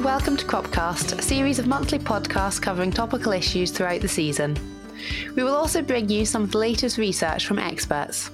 and welcome to Cropcast, a series of monthly podcasts covering topical issues throughout the season. We will also bring you some of the latest research from experts.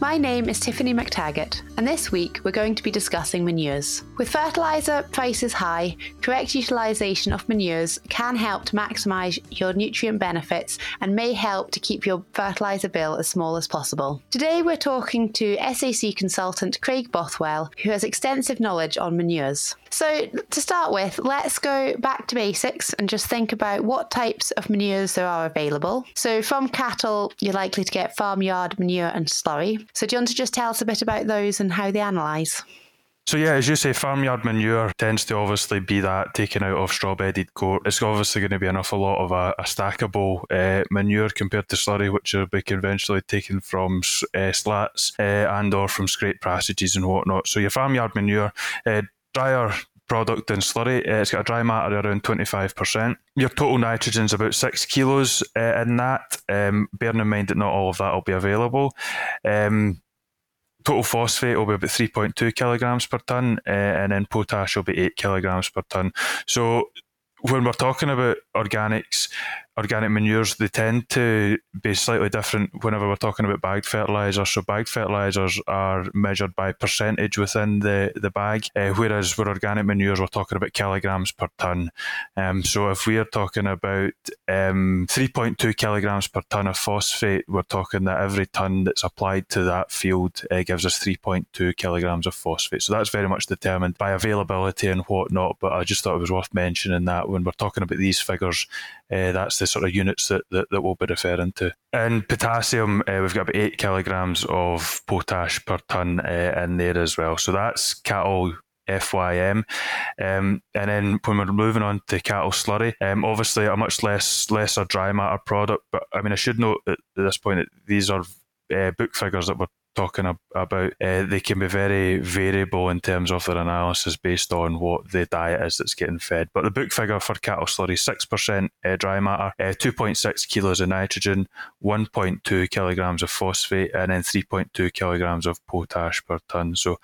My name is Tiffany Mactaggart, and this week we're going to be discussing manures. With fertiliser prices high, correct utilisation of manures can help to maximise your nutrient benefits and may help to keep your fertiliser bill as small as possible. Today we're talking to SAC consultant Craig Bothwell, who has extensive knowledge on manures. So, to start with, let's go back to basics and just think about what types of manures there are available. So, from cattle, you're likely to get farmyard manure and slurry. So, do you want to just tell us a bit about those and how they analyse? So yeah, as you say, farmyard manure tends to obviously be that taken out of straw-bedded court. It's obviously going to be an awful lot of a, a stackable uh, manure compared to slurry, which will be conventionally taken from uh, slats uh, and or from scrape passages and whatnot. So your farmyard manure, drier product than slurry. Uh, it's got a dry matter around 25%. Your total nitrogen is about six kilos uh, in that, um, bearing in mind that not all of that will be available. Um, total phosphate will be about 3.2 kilograms per tonne, uh, and then potash will be 8 kilograms per tonne. So when we're talking about organics, organic manures, they tend to be slightly different whenever we're talking about bagged fertilizers. So bagged fertilisers are measured by percentage within the, the bag, uh, whereas with organic manures, we're talking about kilograms per tonne. Um, so if we are talking about um, 3.2 kilograms per tonne of phosphate, we're talking that every tonne that's applied to that field uh, gives us 3.2 kilograms of phosphate. So that's very much determined by availability and whatnot. But I just thought it was worth mentioning that when we're talking about these figures, uh, that's the sort of units that, that, that we'll be referring to. In potassium, uh, we've got about eight kilograms of potash per tonne uh, in there as well. So that's cattle FYM. Um, and then when we're moving on to cattle slurry, um, obviously a much less lesser dry matter product. But I mean, I should note at this point that these are uh, book figures that we're talking about, uh, they can be very variable in terms of their analysis based on what the diet is that's getting fed. But the book figure for cattle slurry, 6% uh, dry matter, uh, 2.6 kilos of nitrogen, 1.2 kilograms of phosphate, and then 3.2 kilograms of potash per tonne. So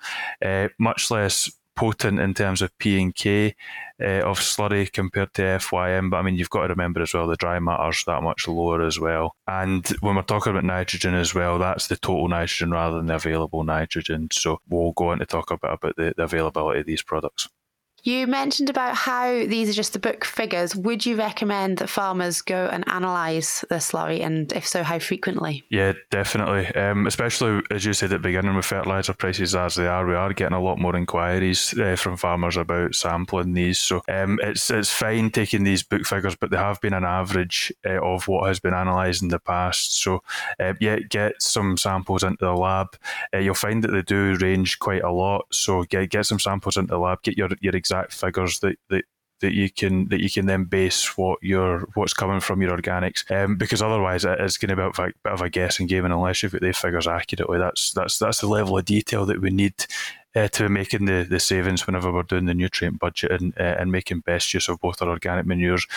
much less potent in terms of P and K uh, of slurry compared to FYM. But I mean, you've got to remember as well the dry matter's that much lower as well. And when we're talking about nitrogen as well, that's the total nitrogen rather than the available nitrogen. So we'll go on to talk a bit about the, the availability of these products. You mentioned about how these are just the book figures. Would you recommend that farmers go and analyse the slurry, and if so, how frequently? Yeah, definitely. Um, especially as you said at the beginning, with fertiliser prices as they are, we are getting a lot more inquiries uh, from farmers about sampling these. So um, it's it's fine taking these book figures, but they have been an average uh, of what has been analysed in the past. So uh, yeah, get some samples into the lab. Uh, you'll find that they do range quite a lot. So get get some samples into the lab. Get your your exact exact figures that, that that you can that you can then base what your what's coming from your organics um, because otherwise it is going to be a bit of a guessing game and unless you've got the figures accurately that's that's that's the level of detail that we need uh, to making the, the savings whenever we're doing the nutrient budget and, uh, and making best use of both our organic manures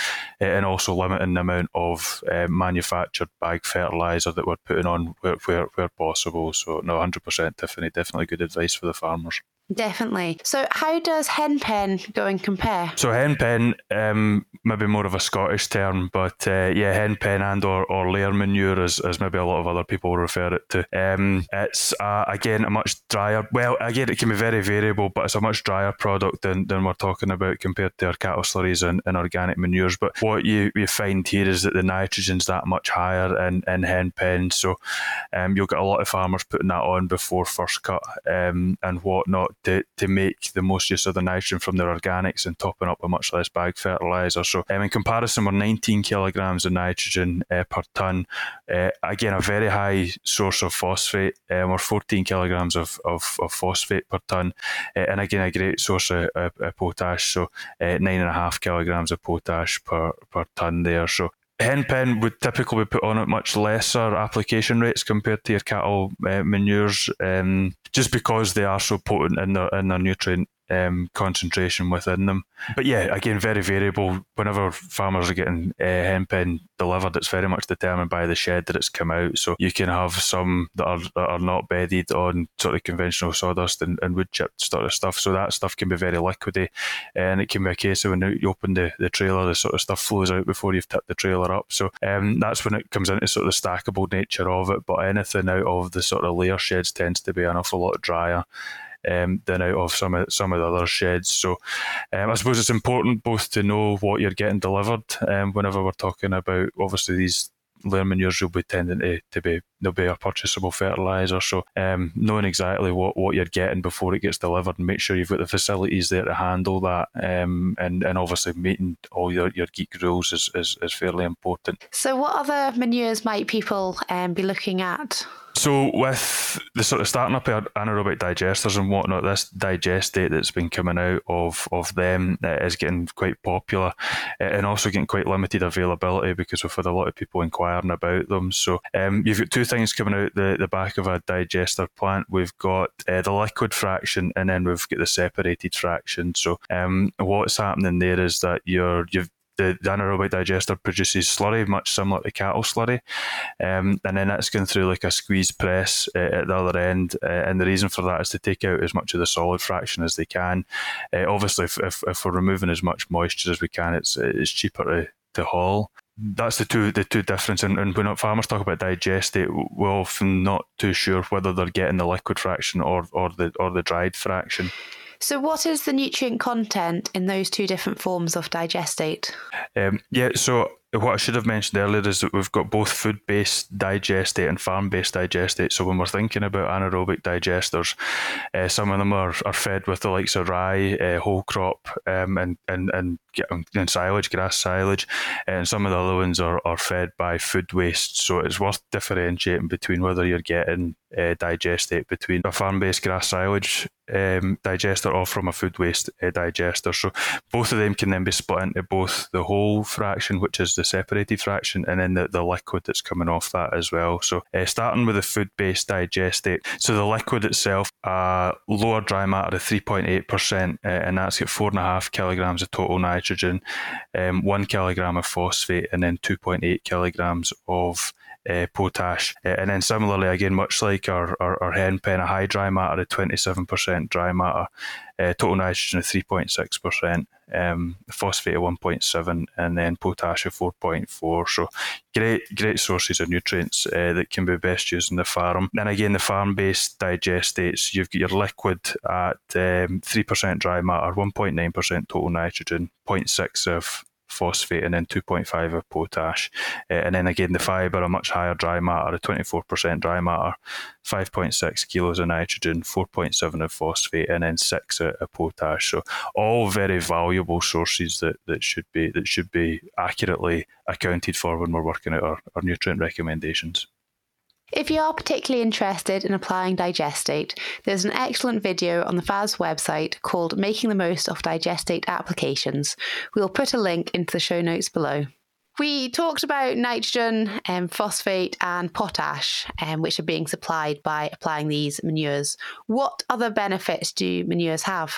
uh, and also limiting the amount of uh, manufactured bag fertiliser that we're putting on where, where, where possible. So, no, 100% Tiffany, definitely good advice for the farmers. Definitely. So, how does henpen go and compare? So, henpen, um, maybe more of a Scottish term, but uh, yeah, henpen and or, or layer manure, as, as maybe a lot of other people refer it to. Um, it's uh, again a much drier. Well, again, it can be very variable, but it's a much drier product than, than we're talking about compared to our cattle slurries and, and organic manures. But what you, you find here is that the nitrogen's that much higher in, in henpen, so um, you'll get a lot of farmers putting that on before first cut um, and whatnot to, to make the most use of the nitrogen from their organics and topping up with much less bag fertiliser. So, um, in comparison, we're 19 kilograms of nitrogen uh, per tonne. Uh, again, a very high source of phosphate. Um, we're 14 kilograms of, of, of phosphate per tonne. Uh, and again, a great source of, of, of potash. So, uh, nine and a half kilograms of potash per, per tonne there. So, henpen would typically be put on at much lesser application rates compared to your cattle uh, manures, um, just because they are so potent in their in their nutrient um, concentration within them. But yeah, again, very variable. Whenever farmers are getting uh, henpen delivered, it's very much determined by the shed that it's come out. So you can have some that are that are not bedded on sort of conventional sawdust and, and wood chip sort of stuff. So that stuff can be very liquidy, and it can be a case of when you open the, the trailer, the sort of stuff flows out before you've tipped the trailer up. So um, that's when it comes into sort of the stackable nature of it. But anything out of the sort of layer sheds tends to be an awful lot drier um, than out of some of some of the other sheds. So um, I suppose it's important both to know what you're getting delivered. Um, whenever we're talking about obviously these layer manures will be tending to, to be they'll be a purchasable fertilizer. So um, knowing exactly what, what you're getting before it gets delivered and make sure you've got the facilities there to handle that um, and, and obviously meeting all your, your GAEC rules is, is, is fairly important. So what other manures might people um, be looking at? So with the sort of starting up anaerobic digesters and whatnot, this digestate that's been coming out of of them uh, is getting quite popular uh, and also getting quite limited availability because we've had a lot of people inquiring about them. So um, you've got two things coming out the, the back of a digester plant. We've got uh, the liquid fraction and then we've got the separated fraction. So um, what's happening there is that you're you've the, the anaerobic digester produces slurry, much similar to cattle slurry, um, and then that's going through like a squeeze press uh, at the other end. Uh, and the reason for that is to take out as much of the solid fraction as they can. Uh, obviously, if, if, if, we're removing as much moisture as we can, it's it's cheaper to, to haul. That's the two the two difference. And, and when farmers talk about digestate, we're often not too sure whether they're getting the liquid fraction or, or the or the dried fraction. So, what is the nutrient content in those two different forms of digestate? Um, yeah, so what I should have mentioned earlier is that we've got both food based digestate and farm based digestate. So when we're thinking about anaerobic digesters, uh, some of them are, are fed with the likes of rye, uh, whole crop, um, and, and, and, and silage, grass silage, and some of the other ones are, are fed by food waste. So it's worth differentiating between whether you're getting uh, digestate between a farm based grass silage um, digester or from a food waste uh, digester. So both of them can then be split into both the whole fraction, which is the separated fraction, and then the, the liquid that's coming off that as well. So uh, starting with the food-based digestate. So the liquid itself, uh, lower dry matter of 3.8%, uh, and that's got four and a half kilograms of total nitrogen, um, one kilogram of phosphate, and then 2.8 kilograms of uh, potash. Uh, and then similarly, again, much like our, our, our henpen, a high dry matter of 27% dry matter, uh, total nitrogen of 3.6%, um, phosphate of 1.7, and then potash of 4.4. So great, great sources of nutrients uh, that can be best used in the farm. Then again, the farm-based digestates, you've got your liquid at um, 3% dry matter, 1.9% total nitrogen, 0.6 of phosphate and then 2.5 of potash. Uh, and then again, the fibre, a much higher dry matter, a 24% dry matter, 5.6 kilos of nitrogen, 4.7 of phosphate, and then 6 of, of potash. So all very valuable sources that, that should be that should be accurately accounted for when we're working out our, our nutrient recommendations. If you are particularly interested in applying digestate, there's an excellent video on the FAS website called Making the Most of Digestate Applications. We'll put a link into the show notes below. We talked about nitrogen, um, phosphate, and potash, um, which are being supplied by applying these manures. What other benefits do manures have?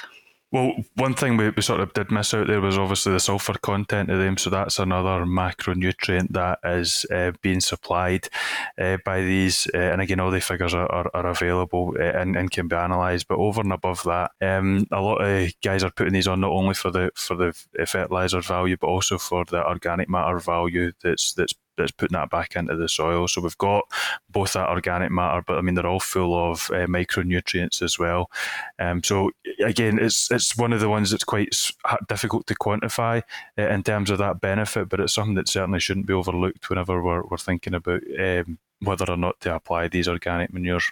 Well, one thing we, we sort of did miss out there was obviously the sulfur content of them. So that's another macronutrient that is uh, being supplied uh, by these. Uh, and again, all the figures are, are, are available uh, and, and, can be analysed. But over and above that, um, a lot of guys are putting these on not only for the for the fertilizer value, but also for the organic matter value that's that's that's putting that back into the soil. So we've got both that organic matter, but I mean they're all full of uh, micronutrients as well. Um, so again, it's it's one of the ones that's quite difficult to quantify uh, in terms of that benefit, but it's something that certainly shouldn't be overlooked whenever we're, we're thinking about um, whether or not to apply these organic manures.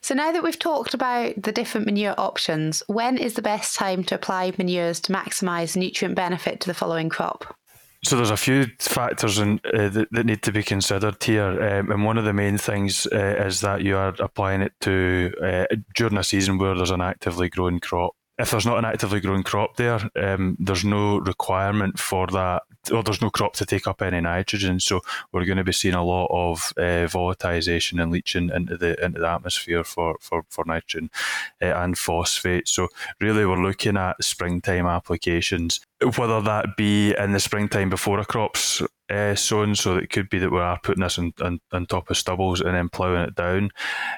So now that we've talked about the different manure options, when is the best time to apply manures to maximise nutrient benefit to the following crop? So there's a few factors in, uh, that, that, need to be considered here, um, and one of the main things uh, is that you are applying it to uh, during a season where there's an actively growing crop. if there's not an actively growing crop there, um, there's no requirement for that, or there's no crop to take up any nitrogen. So we're going to be seeing a lot of uh, volatilization and leaching into the into the atmosphere for for, for nitrogen uh, and phosphate. So really, we're looking at springtime applications, whether that be in the springtime before a crop's uh, sown, so it could be that we are putting this on, on, on top of stubbles and then ploughing it down,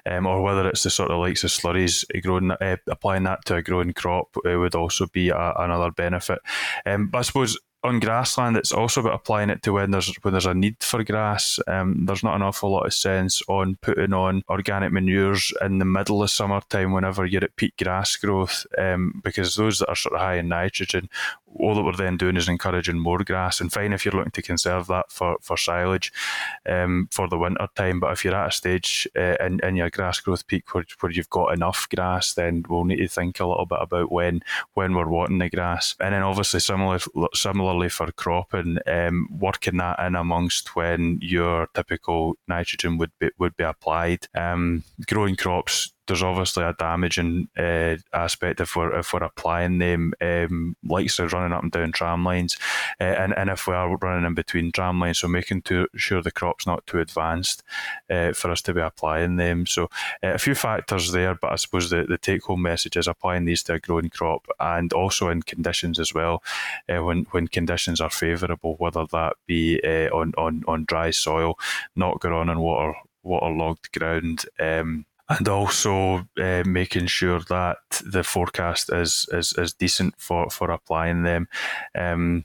um, or whether it's the sort of likes of slurries growing, uh, applying that to a growing crop uh, would also be a, another benefit. Um, but I suppose on grassland, it's also about applying it to when there's when there's a need for grass. Um, there's not an awful lot of sense on putting on organic manures in the middle of summertime whenever you're at peak grass growth, um, because those that are sort of high in nitrogen all that we're then doing is encouraging more grass. And fine if you're looking to conserve that for, for silage um, for the winter time. But if you're at a stage uh, in, in your grass growth peak where, where you've got enough grass, then we'll need to think a little bit about when when we're wanting the grass. And then obviously similar, similarly for cropping, um, working that in amongst when your typical nitrogen would be would be applied. Um, growing crops there's obviously a damaging uh, aspect if we're if we're applying them um, likes of running up and down tram lines, uh, and and if we are running in between tram lines, so making sure the crop's not too advanced uh, for us to be applying them. So uh, a few factors there, but I suppose the, the take home message is applying these to a growing crop and also in conditions as well, uh, when when conditions are favourable, whether that be uh, on on on dry soil, not going on water waterlogged ground. Um, and also uh, making sure that the forecast is is, is decent for, for applying them. Um,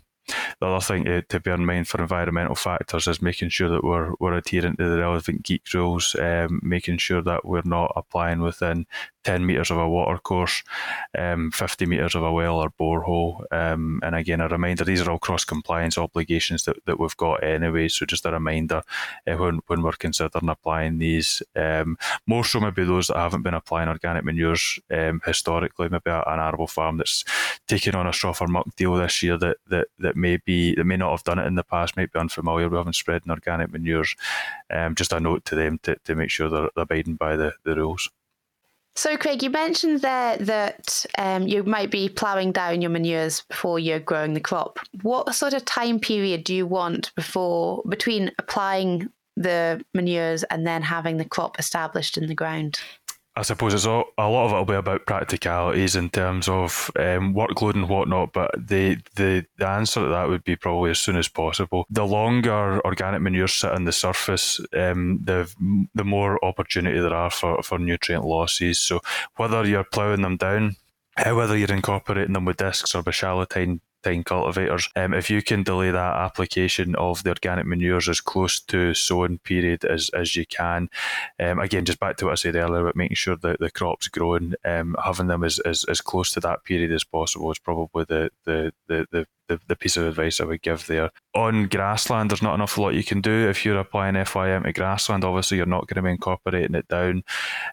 the other thing to, to, bear in mind for environmental factors is making sure that we're, we're adhering to the relevant GAEC rules, um, making sure that we're not applying within 10 metres of a watercourse, um, 50 metres of a well or borehole. Um, and again, a reminder these are all cross compliance obligations that, that we've got anyway. So just a reminder uh, when, when we're considering applying these. Um, more so, maybe those that haven't been applying organic manures um, historically, maybe an arable farm that's taking on a straw for muck deal this year that, that, that may be that may not have done it in the past, might be unfamiliar with having spread organic manures. Um, just a note to them to, to make sure they're, they're abiding by the, the rules. So, Craig, you mentioned there that um, you might be ploughing down your manures before you're growing the crop. What sort of time period do you want before between applying the manures and then having the crop established in the ground? I suppose it's all, a lot of it will be about practicalities in terms of um, workload and whatnot, but the, the, the answer to that would be probably as soon as possible. The longer organic manures sit on the surface, um, the the more opportunity there are for, for nutrient losses. So whether you're ploughing them down, whether you're incorporating them with discs or with shallow tine tine cultivators. Um, if you can delay that application of the organic manures as close to sowing period as, as you can, um, again, just back to what I said earlier about making sure that the crop's growing, um, having them as, as, as close to that period as possible is probably the, the, the, the the, piece of advice I would give there. On grassland, there's not enough lot you can do. If you're applying FYM to grassland, obviously you're not going to be incorporating it down.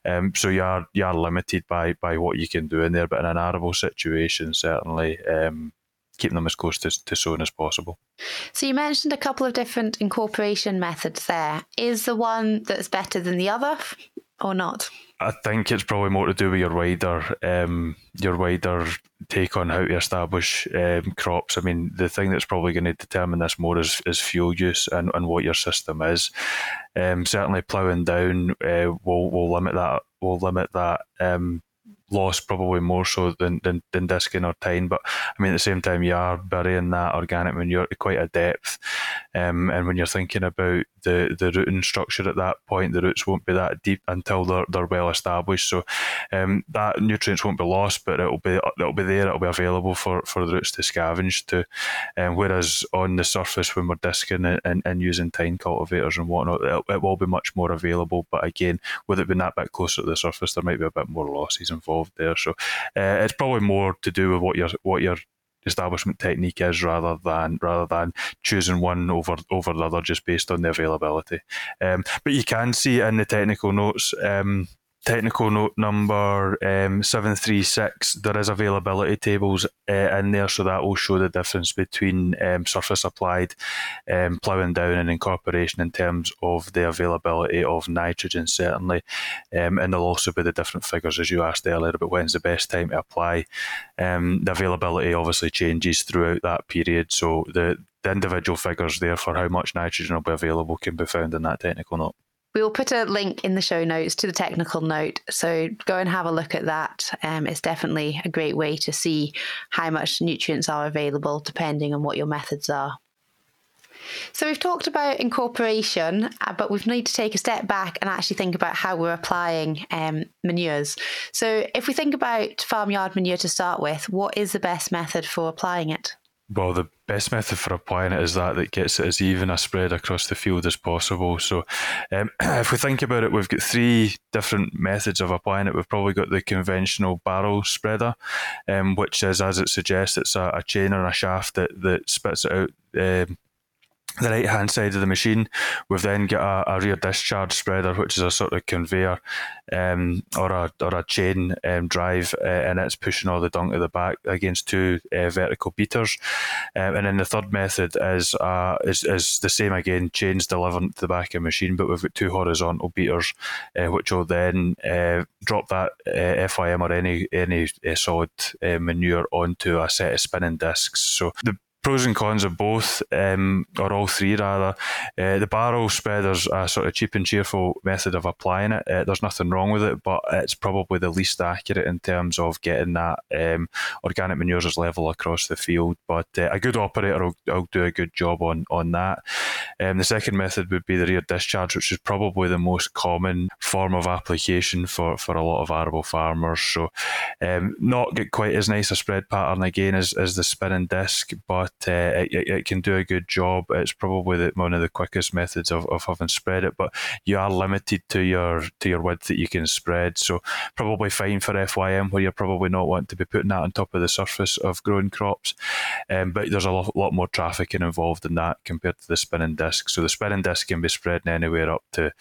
Um, so you are you are limited by by what you can do in there. But in an arable situation, certainly um, keeping them as close to, to sowing as possible. So you mentioned a couple of different incorporation methods there. Is the one that's better than the other or not? I think it's probably more to do with your wider um, your wider take on how to establish um, crops. I mean, the thing that's probably going to determine this more is, is fuel use and, and what your system is. Um, certainly, ploughing down uh, will will limit that. Will limit that um, loss probably more so than, than, than disking or tine. But I mean, at the same time, you are burying that organic manure to quite a depth. Um, and when you're thinking about the, the rooting structure at that point, the roots won't be that deep until they're, they're well established. So um, that nutrients won't be lost, but it'll be it'll be there. It'll be available for, for the roots to scavenge to. Um, whereas on the surface, when we're disking and, and, and using tine cultivators and whatnot, it, it will be much more available. But again, with it being that bit closer to the surface, there might be a bit more losses involved involved there. So uh, it's probably more to do with what your what your establishment technique is rather than rather than choosing one over over the other just based on the availability. Um, but you can see in the technical notes. Um, technical note number um, 736, there is availability tables uh, in there, so that will show the difference between um, surface applied, um, ploughing down, and incorporation in terms of the availability of nitrogen, certainly. Um, and there'll also be the different figures, as you asked earlier, about when's the best time to apply. Um, the availability obviously changes throughout that period, so the, the individual figures there for how much nitrogen will be available can be found in that technical note. We will put a link in the show notes to the technical note, so go and have a look at that. Um, it's definitely a great way to see how much nutrients are available depending on what your methods are. So we've talked about incorporation, uh, but we've need to take a step back and actually think about how we're applying um, manures. So if we think about farmyard manure to start with, what is the best method for applying it? Well, the best method for applying it is that that gets it as even a spread across the field as possible. So, um, if we think about it, we've got three different methods of applying it. We've probably got the conventional barrel spreader, um, which is, as it suggests, it's a, a chain or a shaft that, that spits it out um, the right hand side of the machine. We've then got a, a, rear discharge spreader, which is a sort of conveyor um, or a or a chain um, drive, uh, and it's pushing all the dung to the back against two uh, vertical beaters. Um, and then the third method is, uh, is is the same again, chains delivered to the back of the machine, but we've got two horizontal beaters, uh, which will then uh, drop that uh, FYM or any any solid manure onto a set of spinning discs. So the pros and cons of both, um, or all three rather. Uh, the barrel spreader's a sort of cheap and cheerful method of applying it. Uh, there's nothing wrong with it, but it's probably the least accurate in terms of getting that um, organic manures level across the field. But uh, a good operator will, will, do a good job on on that. Um, the second method would be the rear discharge, which is probably the most common form of application for, for a lot of arable farmers. So, um, not get quite as nice a spread pattern again as, as the spinning disc, but uh, it, it, can do a good job. It's probably the, one of the quickest methods of, of having spread it, but you are limited to your to your width that you can spread. So probably fine for FYM where you're probably not wanting to be putting that on top of the surface of growing crops. Um, but there's a lot, lot more trafficking involved in that compared to the spinning disc. So the spinning disc can be spreading anywhere up to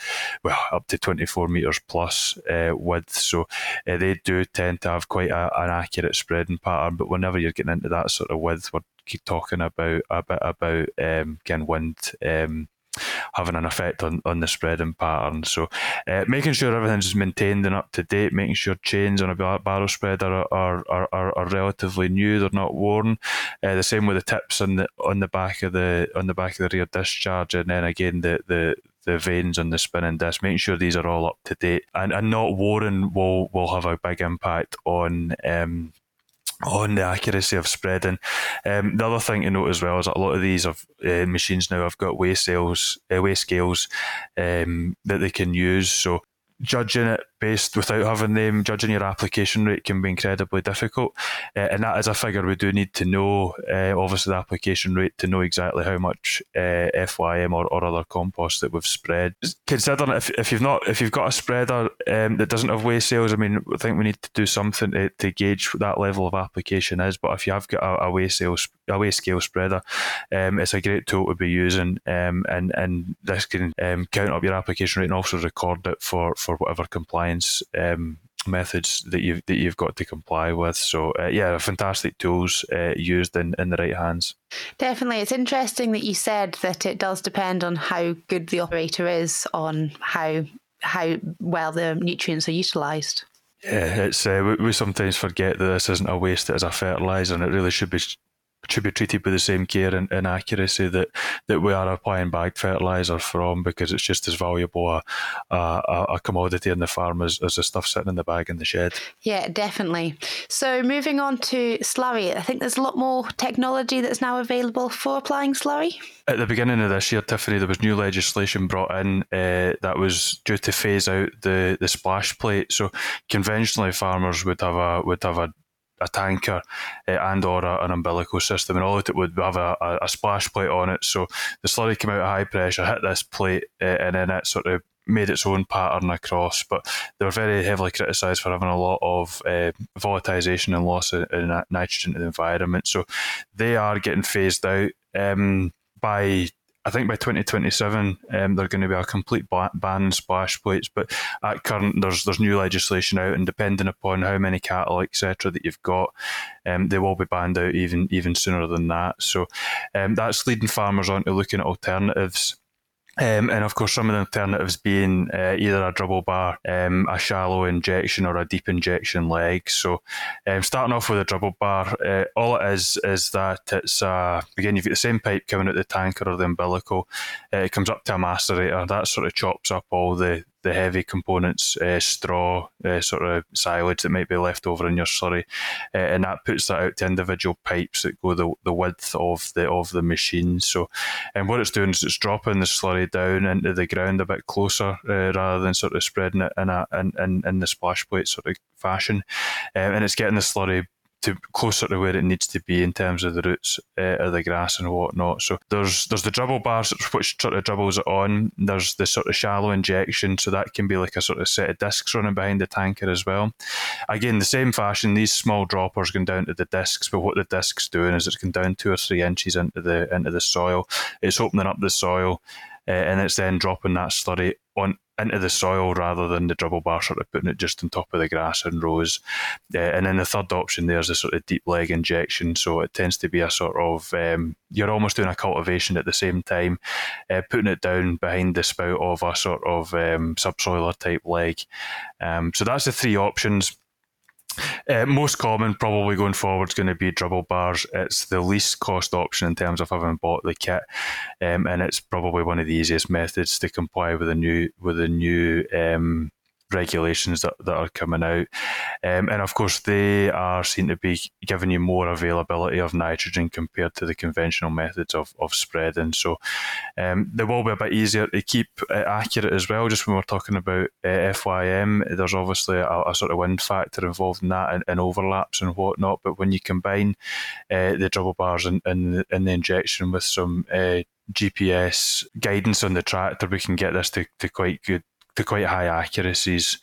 well up to 24 meters plus uh, width. So uh, they do tend to have quite a, an accurate spreading pattern. But whenever you're getting into that sort of width, we're keep talking about a bit about um, again wind um, having an effect on, on the spreading pattern. So uh, making sure everything's maintained and up to date, making sure chains on a barrel spreader are are, are, are relatively new, they're not worn. Uh, the same with the tips on the on the back of the on the back of the rear discharge, and then again the the the vanes on the spinning disc, making sure these are all up to date and, and not worn will will have a big impact on um, on the accuracy of spreading. Um, the other thing to note as well is that a lot of these have, uh, machines now have got weigh scales, uh, weigh scales um, that they can use. So judging it based without having them judging your application rate can be incredibly difficult. Uh, and that is a figure we do need to know uh, obviously the application rate to know exactly how much uh, FYM or, or other compost that we've spread. Considering if, if you've not if you've got a spreader um, that doesn't have weigh scales I mean I think we need to do something to, to gauge what that level of application is but if you have got a, a weigh scale a weigh scale spreader um, it's a great tool to be using um, and and this can um, count up your application rate and also record it for for whatever compliance um, methods that you've that you've got to comply with. So uh, yeah, fantastic tools uh, used in, in the right hands. Definitely, it's interesting that you said that it does depend on how good the operator is on how how well the nutrients are utilised. Yeah, it's uh, we, we sometimes forget that this isn't a waste; it is a fertilizer, and it really should be should be treated with the same care and, and, accuracy that, that we are applying bagged fertiliser from because it's just as valuable a, a, a commodity in the farm as, as the stuff sitting in the bag in the shed. Yeah, definitely. So moving on to slurry, I think there's a lot more technology that's now available for applying slurry. At the beginning of this year, Tiffany, there was new legislation brought in uh, that was due to phase out the, the splash plate. So conventionally, farmers would have a would have a a tanker uh, and or a, an umbilical system, and all it would have a, a, a, splash plate on it. So the slurry came out at high pressure, hit this plate, uh, and then it sort of made its own pattern across. But they were very heavily criticised for having a lot of uh, volatilization and loss of nitrogen to the environment. So they are getting phased out um, by I think by 2027 um, they're going to be a complete ban on splash plates. But at current, there's there's new legislation out, and depending upon how many cattle, etc., that you've got, um, they will be banned out even even sooner than that. So um, that's leading farmers on to looking at alternatives. Um, and of course, some of the alternatives being uh, either a dribble bar, um, a shallow injection, or a deep injection leg. So, um, starting off with a dribble bar, uh, all it is is that it's again you've got the same pipe coming out the tanker or the umbilical. Uh, it comes up to a macerator that sort of chops up all the the heavy components, uh, straw, uh, sort of silage that might be left over in your slurry, uh, and that puts that out to individual pipes that go the, the width of the of the machine. So, and what it's doing is it's dropping the slurry down into the ground a bit closer uh, rather than sort of spreading it in a in, in, in the splash plate sort of fashion, um, and it's getting the slurry to closer to where it needs to be in terms of the roots uh, of the grass and whatnot. So there's there's the dribble bars which sort of dribbles it on. There's the sort of shallow injection, so that can be like a sort of set of discs running behind the tanker as well. Again, the same fashion. These small droppers going down to the discs, but what the discs doing is it's going down two or three inches into the into the soil. It's opening up the soil. Uh, and it's then dropping that slurry on into the soil rather than the dribble bar sort of putting it just on top of the grass in rows. Uh, and then the third option there is a sort of deep leg injection. So it tends to be a sort of, um, you're almost doing a cultivation at the same time, uh, putting it down behind the spout of a sort of um, subsoiler type leg. Um, so that's the three options. Uh, most common, probably going forward, is going to be dribble bars. It's the least cost option in terms of having bought the kit, um, and it's probably one of the easiest methods to comply with a new with a new um, regulations that, that are coming out. Um, and of course, they are seen to be giving you more availability of nitrogen compared to the conventional methods of, of spreading. So um, they will be a bit easier to keep uh, accurate as well. Just when we're talking about uh, FYM, there's obviously a, a, sort of wind factor involved in that and, and overlaps and whatnot. But when you combine uh, the dribble bars and, and, and, the injection with some uh, GPS guidance on the tractor, we can get this to, to quite good to quite high accuracies.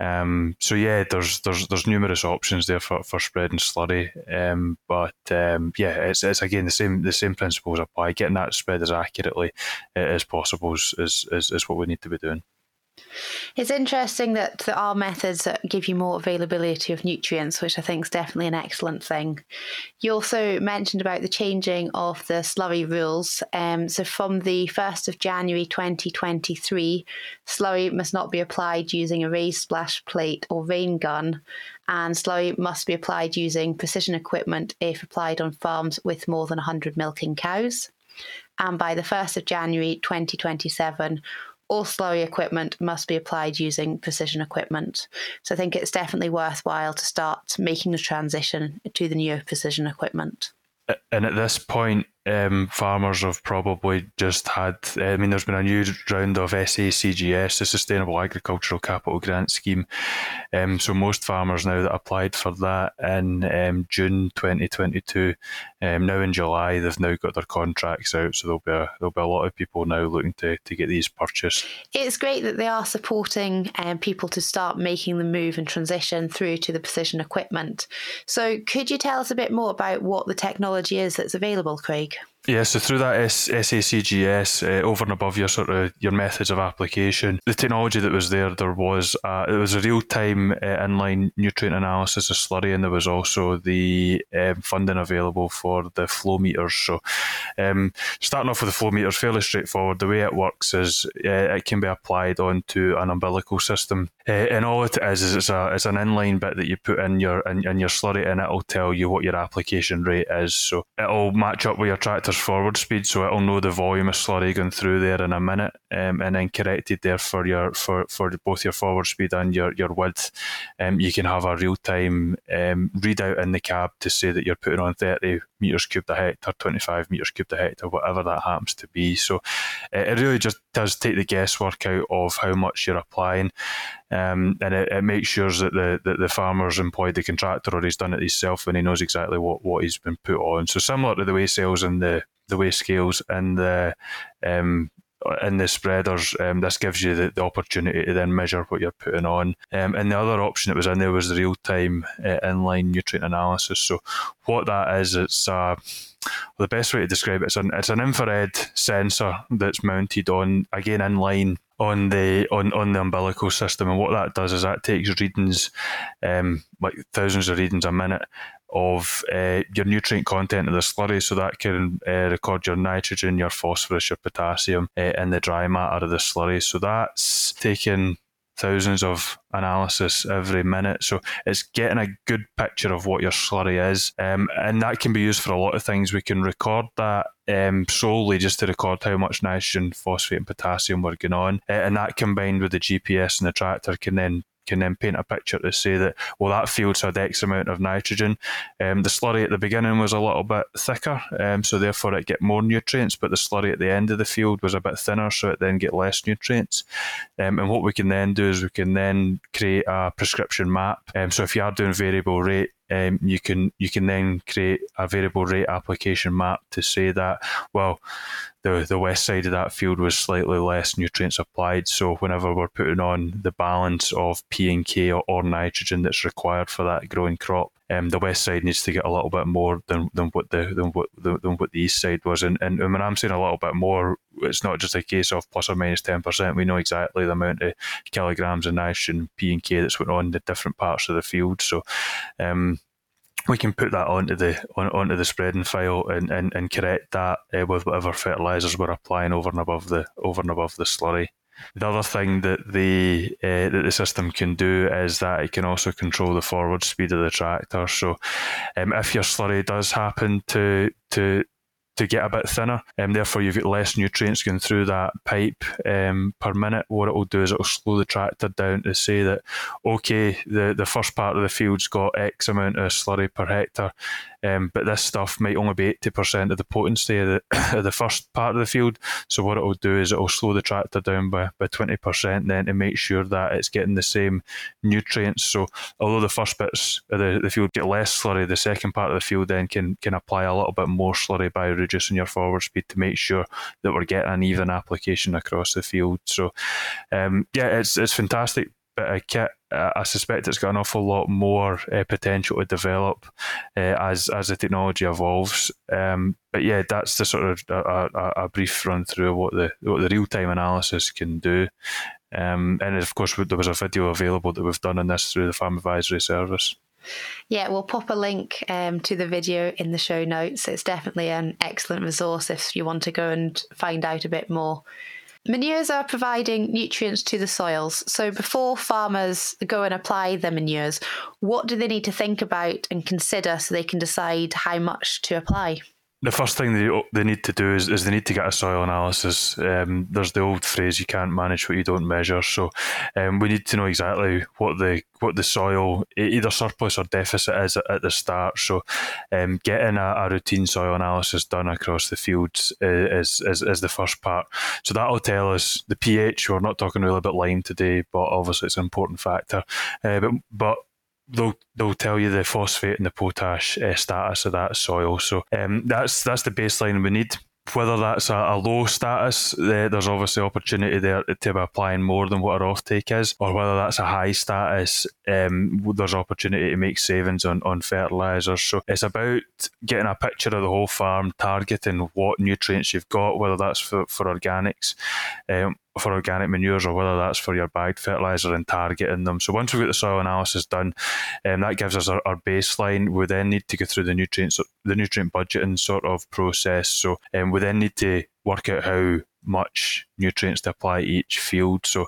Um, so yeah, there's there's there's numerous options there for, for spreading slurry. Um, but um, yeah, it's, it's again the same the same principles apply. Getting that spread as accurately uh, as possible is, is, is what we need to be doing. It's interesting that there are methods that give you more availability of nutrients, which I think is definitely an excellent thing. You also mentioned about the changing of the slurry rules. Um, so from the 1st of January 2023, slurry must not be applied using a raised splash plate or rain gun, and slurry must be applied using precision equipment if applied on farms with more than 100 milking cows. And by the 1st of January 2027, all slurry equipment must be applied using precision equipment. So I think it's definitely worthwhile to start making the transition to the new precision equipment. And at this point, um, farmers have probably just had. I mean, there's been a new round of SACGS, the Sustainable Agricultural Capital Grant Scheme. Um, so most farmers now that applied for that in um, June 2022, um, now in July, they've now got their contracts out. So there'll be a, there'll be a lot of people now looking to, to get these purchased. It's great that they are supporting um, people to start making the move and transition through to the precision equipment. So could you tell us a bit more about what the technology is that's available, Craig? Yeah, so through that S- SACGS, uh, over and above your sort of your methods of application, the technology that was there, there was it was a real time uh, inline nutrient analysis of slurry, and there was also the um, funding available for the flow meters. So, um, starting off with the flow meters, fairly straightforward. The way it works is uh, it can be applied onto an umbilical system, uh, and all it is is it's a it's an inline bit that you put in your in, in your slurry, and it'll tell you what your application rate is. So it'll match up with your tractor's forward speed, so it'll know the volume of slurry going through there in a minute, um, and then corrected there for your for, for both your forward speed and your your width. Um, you can have a real time um, readout in the cab to say that you're putting on 30 meters cubed a hectare, 25 meters cubed a hectare, whatever that happens to be. So uh, it really just does take the guesswork out of how much you're applying. Um, and it, it, makes sure that the, that the farmer's employed the contractor or he's done it himself and he knows exactly what, what he's been put on. So similar to the weigh scales and the, the weigh scales and the um, in the spreaders, um, this gives you the, the, opportunity to then measure what you're putting on. Um, and the other option that was in there was the real time uh, inline nutrient analysis. So, what that is, it's the best way to describe it is an, it's an infrared sensor that's mounted on again in line on the on, on the umbilical system and what that does is that takes readings um, like thousands of readings a minute of uh, your nutrient content of the slurry so that can uh, record your nitrogen your phosphorus your potassium uh, in the dry matter of the slurry. So that's taking thousands of analysis every minute. So it's getting a good picture of what your slurry is. Um, and that can be used for a lot of things. We can record that um, solely just to record how much nitrogen, phosphate, and potassium we're going on. Uh, and that combined with the GPS and the tractor can then can then paint a picture to say that, well, that field's had X amount of nitrogen. Um, the slurry at the beginning was a little bit thicker, um, so therefore it get more nutrients, but the slurry at the end of the field was a bit thinner, so it then get less nutrients. Um, and what we can then do is we can then create a prescription map. Um, so if you are doing variable rate, um, you can you can then create a variable rate application map to say that well the the west side of that field was slightly less nutrients applied so whenever we're putting on the balance of P and K or, or nitrogen that's required for that growing crop um, the west side needs to get a little bit more than, than what the than what the, than what the east side was. And, and when I'm saying a little bit more. It's not just a case of plus or minus 10% we know exactly the amount of kilograms of nitrogen P and K that's went on the different parts of the field. So um, we can put that onto the on, onto the spreading file and, and, and correct that uh, with whatever fertilizers we're applying over and above the over and above the slurry. The other thing that the uh, that the system can do is that it can also control the forward speed of the tractor. So, um, if your slurry does happen to to to get a bit thinner. Um, therefore, you've got less nutrients going through that pipe um, per minute. What it will do is it will slow the tractor down to say that, okay, the, the first part of the field's got X amount of slurry per hectare. Um, but this stuff might only be 80% of the potency of the, of the first part of the field. So what it will do is it will slow the tractor down by, by 20% then to make sure that it's getting the same nutrients. So although the first bits of the, the field get less slurry, the second part of the field then can, can apply a little bit more slurry by reducing your forward speed to make sure that we're getting an even application across the field. So um, yeah, it's, it's fantastic of kit. I suspect it's got an awful lot more uh, potential to develop uh, as as the technology evolves. Um, but yeah, that's the sort of a, a, a, brief run through of what the what the real time analysis can do. Um, and of course, there was a video available that we've done on this through the Farm Advisory Service. Yeah, we'll pop a link um, to the video in the show notes. It's definitely an excellent resource if you want to go and find out a bit more. Manures are providing nutrients to the soils. So before farmers go and apply their manures, what do they need to think about and consider so they can decide how much to apply? The first thing they, they need to do is, is they need to get a soil analysis. Um, there's the old phrase, you can't manage what you don't measure. So um, we need to know exactly what the what the soil, either surplus or deficit is at the start. So um, getting a, a, routine soil analysis done across the fields is, is, is the first part. So that'll tell us the pH. We're not talking really about lime today, but obviously it's an important factor. Uh, but, but they'll they'll tell you the phosphate and the potash uh, status of that soil. So um, that's that's the baseline we need. Whether that's a, a low status, uh, there's obviously opportunity there to be applying more than what our offtake is, or whether that's a high status, um, there's opportunity to make savings on, on fertilisers. So it's about getting a picture of the whole farm, targeting what nutrients you've got, whether that's for, for organics, um, for organic manures or whether that's for your bagged fertilizer and targeting them. So once we've got the soil analysis done, um, that gives us our, our, baseline. We then need to go through the nutrients, the nutrient budgeting sort of process. So um, we then need to work out how much nutrients to apply each field. So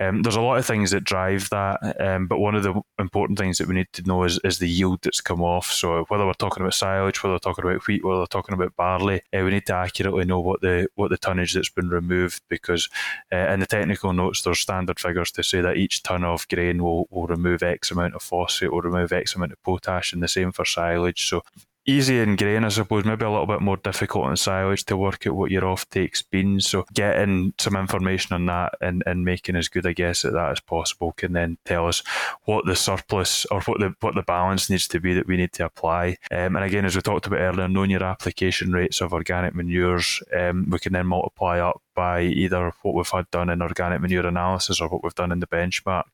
um, there's a lot of things that drive that, um, but one of the important things that we need to know is, is the yield that's come off. So whether we're talking about silage, whether we're talking about wheat, whether we're talking about barley, uh, we need to accurately know what the what the tonnage that's been removed because uh, in the technical notes there's standard figures to say that each ton of grain will, will remove X amount of phosphate, will remove X amount of potash, and the same for silage. So easy in grain, I suppose, maybe a little bit more difficult in silage to work out what your offtake's been. So getting some information on that and, and making as good a guess at that as possible can then tell us what the surplus or what the what the balance needs to be that we need to apply. Um, and again, as we talked about earlier, knowing your application rates of organic manures, um, we can then multiply up by either what we've had done in organic manure analysis or what we've done in the benchmark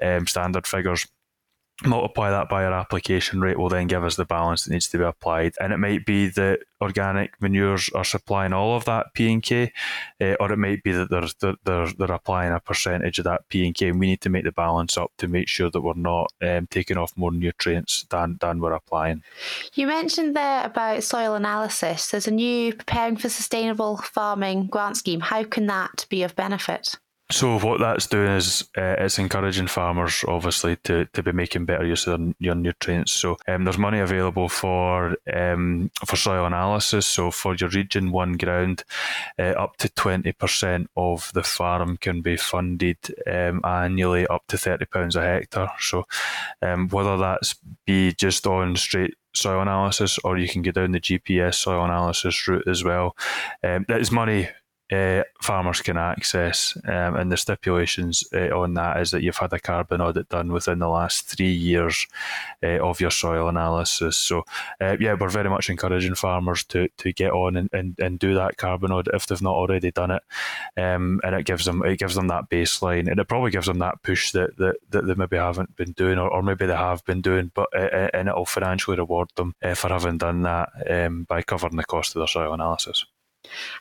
um, standard figures multiply that by our application rate will then give us the balance that needs to be applied and it might be that organic manures are supplying all of that P and K uh, or it might be that they're, they're, they're applying a percentage of that P and K and we need to make the balance up to make sure that we're not um, taking off more nutrients than, than we're applying. You mentioned there about soil analysis. There's a new preparing for sustainable farming grant scheme. How can that be of benefit? So what that's doing is uh, it's encouraging farmers, obviously, to, to be making better use of their, your nutrients. So um, there's money available for um, for soil analysis. So for your Region One ground, uh, up to twenty percent of the farm can be funded um, annually, up to thirty pounds a hectare. So um, whether that's be just on straight soil analysis, or you can get down the GPS soil analysis route as well. Um, that is money uh, farmers can access. Um, and the stipulations uh, on that is that you've had a carbon audit done within the last three years uh, of your soil analysis. So, yeah, we're very much encouraging farmers to, to get on and, and, and do that carbon audit if they've not already done it. Um, and it gives them it gives them that baseline, and it probably gives them that push that that, that they maybe haven't been doing, or, or maybe they have been doing, but and it'll financially reward them for having done that um, by covering the cost of their soil analysis.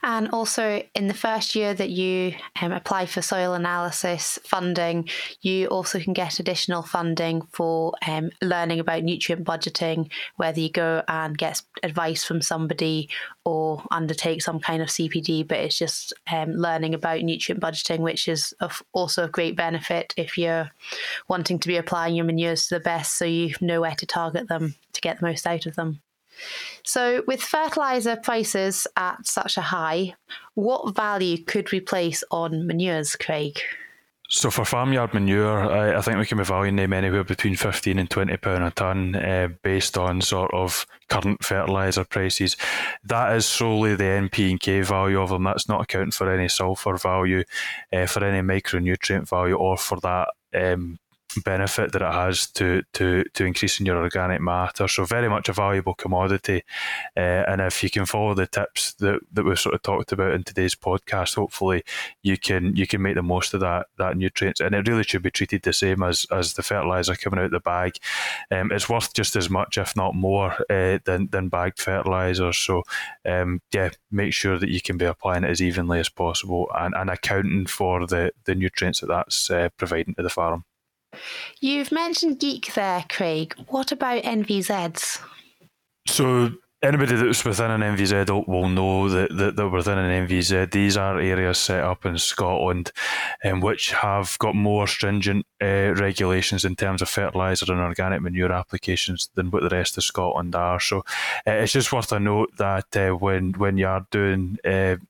And also, in the first year that you um, apply for soil analysis funding, you also can get additional funding for um, learning about nutrient budgeting, whether you go and get advice from somebody or undertake some kind of CPD, but it's just um, learning about nutrient budgeting, which is of also a great benefit if you're wanting to be applying your manures to the best so you know where to target them to get the most out of them. So, with fertilizer prices at such a high, what value could we place on manures, Craig? So for farmyard manure, I, I, think we can be valuing them anywhere between fifteen and twenty pound a ton, uh, based on sort of current fertilizer prices. That is solely the NP and K value of them. That's not accounting for any sulfur value, uh, for any micronutrient value, or for that um, benefit that it has to to to increasing your organic matter. So very much a valuable commodity. Uh, and if you can follow the tips that, that we've sort of talked about in today's podcast, hopefully you can you can make the most of that that nutrients. And it really should be treated the same as as the fertilizer coming out the bag. Um, it's worth just as much, if not more, uh, than than bagged fertilizer. So um, yeah, make sure that you can be applying it as evenly as possible and, and accounting for the the nutrients that that's uh, providing to the farm. You've mentioned GAEC there, Craig. What about NVZs? So anybody that's within an NVZ will know that, that they're within an NVZ. These are areas set up in Scotland um, which have got more stringent uh, regulations in terms of fertiliser and organic manure applications than what the rest of Scotland are. So uh, it's just worth a note that uh, when when you are doing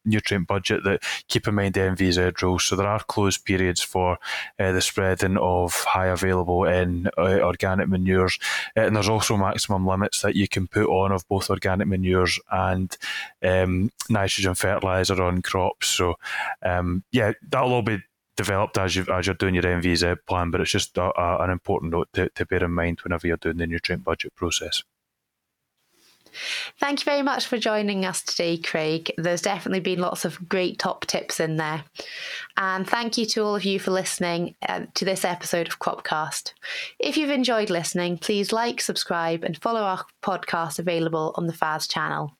nutrient budget, that keep in mind the NVZ rules. So there are closed periods for the spreading of high available in organic manures, and there's also maximum limits that you can put on of both organic manures and um, nitrogen fertiliser on crops. So um, yeah, that'll all be developed as you as you're doing your NVZ plan, but it's just a, a, an important note to, to bear in mind whenever you're doing the nutrient budget process. Thank you very much for joining us today, Craig. There's definitely been lots of great top tips in there. And thank you to all of you for listening uh, to this episode of Cropcast. If you've enjoyed listening, please like, subscribe, and follow our podcast available on the FAS channel.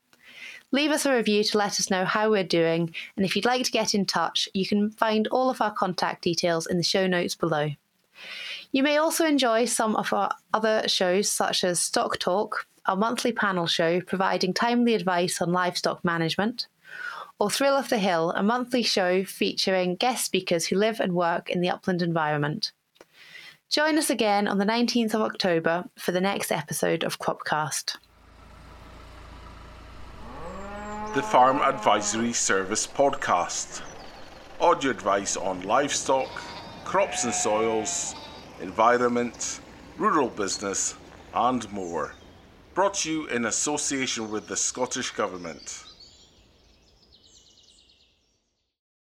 Leave us a review to let us know how we're doing, and if you'd like to get in touch, you can find all of our contact details in the show notes below. You may also enjoy some of our other shows, such as Stock Talk, our monthly panel show providing timely advice on livestock management, or Thrill of the Hill, a monthly show featuring guest speakers who live and work in the upland environment. Join us again on the 19th of October for the next episode of Cropcast. The Farm Advisory Service podcast. Audio advice on livestock, crops and soils, environment, rural business, and more. Brought to you in association with the Scottish Government.